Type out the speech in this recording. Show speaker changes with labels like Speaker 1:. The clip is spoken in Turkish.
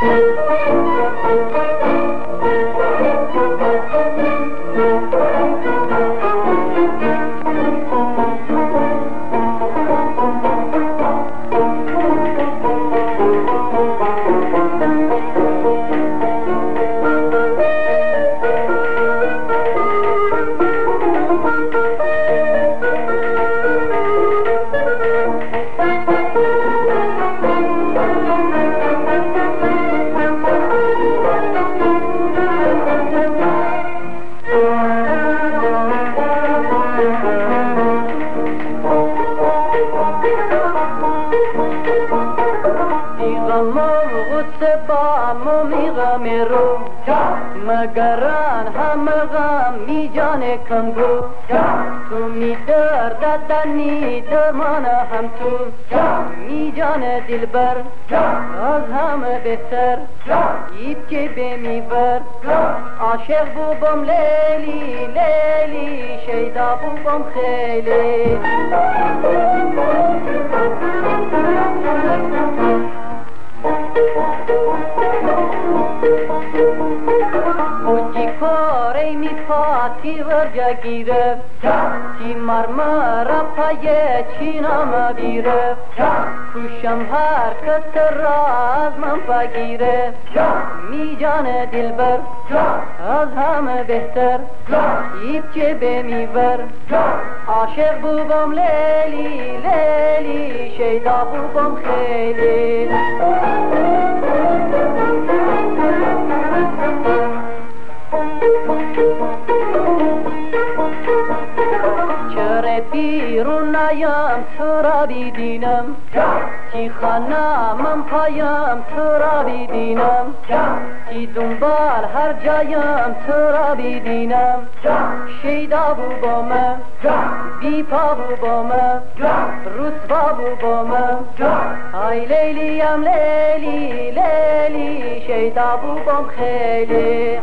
Speaker 1: Thank you. میرو مگران همغم می جان کنگو. تو می درددنی درمان هم تو. می جان دلبر از همه بهتر. ایب که بمیور عاشق بوبم لیلی لیلی شیدا بوبم خیلی. Uji kore mi pati varja gire? Ti marmara paye çinama bire? Kuşam her kıtır razman pagire Mi cane dilber Az hamı behter İp cebe mi ver? Aşık bubam leli leli Şeyda bubam kheli چرا بیرون نیام تو را بیدینم تی خانم پایم تو را بیدینم تی دنبال هر جایم تو را بیدینم شیدا بو با من بی پا بو با من رسوا بو با من ای لیلیم لیلی لیلی شیدا بو بام خیلی